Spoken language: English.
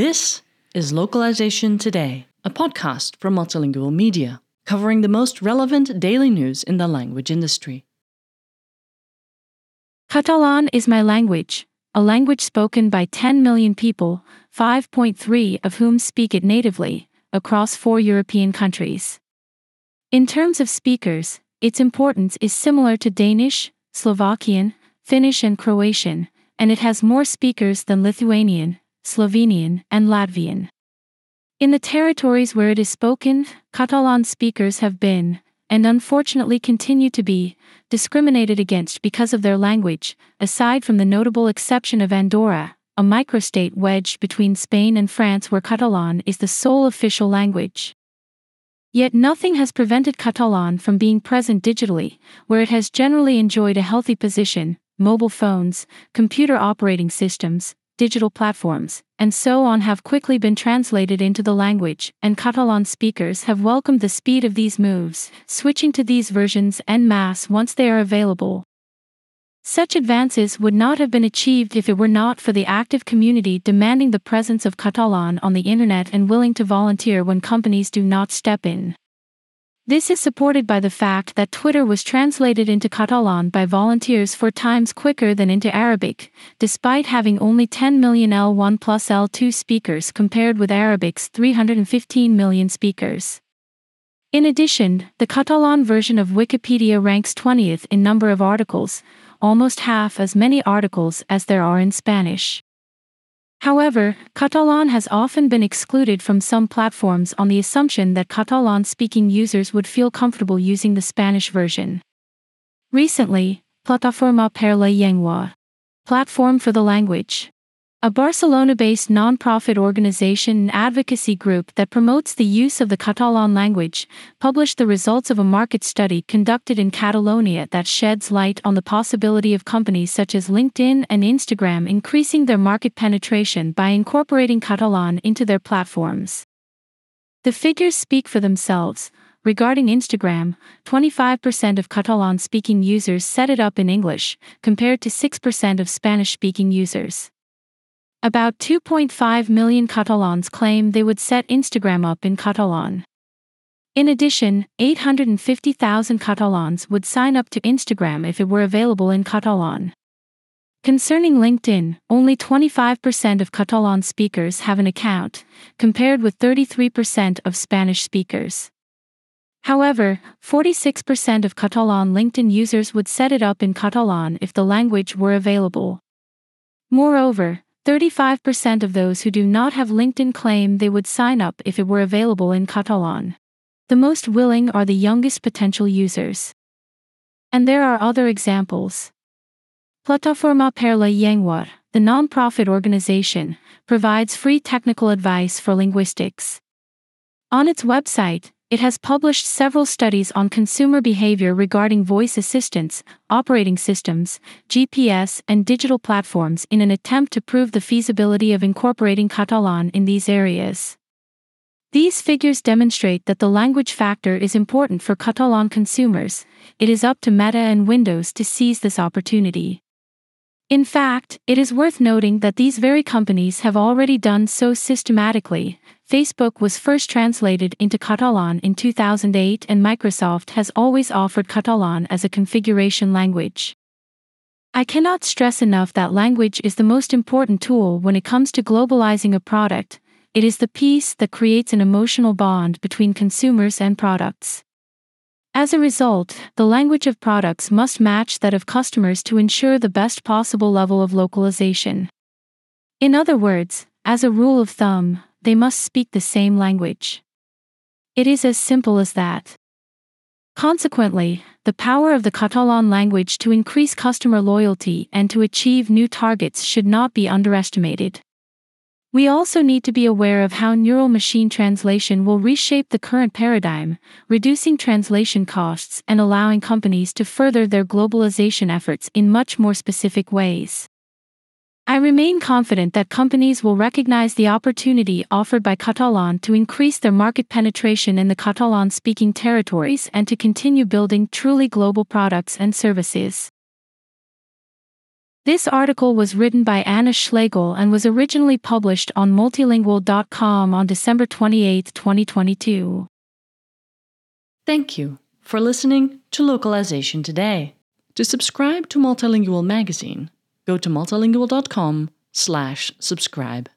This is Localization Today, a podcast from Multilingual Media, covering the most relevant daily news in the language industry. Catalan is my language, a language spoken by 10 million people, 5.3 of whom speak it natively, across four European countries. In terms of speakers, its importance is similar to Danish, Slovakian, Finnish, and Croatian, and it has more speakers than Lithuanian, Slovenian, and Latvian. In the territories where it is spoken, Catalan speakers have been, and unfortunately continue to be, discriminated against because of their language, aside from the notable exception of Andorra, a microstate wedged between Spain and France where Catalan is the sole official language. Yet nothing has prevented Catalan from being present digitally, where it has generally enjoyed a healthy position, mobile phones, computer operating systems, digital platforms, and so on have quickly been translated into the language, and Catalan speakers have welcomed the speed of these moves, switching to these versions en masse once they are available. Such advances would not have been achieved if it were not for the active community demanding the presence of Catalan on the internet and willing to volunteer when companies do not step in. This is supported by the fact that Twitter was translated into Catalan by volunteers four times quicker than into Arabic, despite having only 10 million L1 plus L2 speakers compared with Arabic's 315 million speakers. In addition, the Catalan version of Wikipedia ranks 20th in number of articles, almost half as many articles as there are in Spanish. However, Catalan has often been excluded from some platforms on the assumption that Catalan speaking users would feel comfortable using the Spanish version. Recently, Plataforma per la Llengua, platform for the language, a Barcelona based non-profit organization and advocacy group that promotes the use of the Catalan language, published the results of a market study conducted in Catalonia that sheds light on the possibility of companies such as LinkedIn and Instagram increasing their market penetration by incorporating Catalan into their platforms. The figures speak for themselves. Regarding Instagram, 25% of Catalan speaking users set it up in English, compared to 6% of Spanish speaking users. About 2.5 million Catalans claim they would set Instagram up in Catalan. In addition, 850,000 Catalans would sign up to Instagram if it were available in Catalan. Concerning LinkedIn, only 25% of Catalan speakers have an account, compared with 33% of Spanish speakers. However, 46% of Catalan LinkedIn users would set it up in Catalan if the language were available. Moreover, 35% of those who do not have LinkedIn claim they would sign up if it were available in Catalan. The most willing are the youngest potential users. And there are other examples. Plataforma per la Llengua, the non-profit organization, provides free technical advice for linguistics. On its website, it has published several studies on consumer behavior regarding voice assistants, operating systems, GPS, and digital platforms in an attempt to prove the feasibility of incorporating Catalan in these areas. These figures demonstrate that the language factor is important for Catalan consumers. It is up to Meta and Windows to seize this opportunity. In fact, it is worth noting that these very companies have already done so systematically. Facebook was first translated into Catalan in 2008, and Microsoft has always offered Catalan as a configuration language. I cannot stress enough that language is the most important tool when it comes to globalizing a product, it is the piece that creates an emotional bond between consumers and products. As a result, the language of products must match that of customers to ensure the best possible level of localization. In other words, as a rule of thumb, they must speak the same language. It is as simple as that. Consequently, the power of the Catalan language to increase customer loyalty and to achieve new targets should not be underestimated. We also need to be aware of how neural machine translation will reshape the current paradigm, reducing translation costs and allowing companies to further their globalization efforts in much more specific ways. I remain confident that companies will recognize the opportunity offered by Catalan to increase their market penetration in the Catalan speaking territories and to continue building truly global products and services. This article was written by Anna Schlegel and was originally published on multilingual.com on December 28, 2022. Thank you for listening to Localization Today. To subscribe to Multilingual Magazine, go to multilingual.com slash subscribe.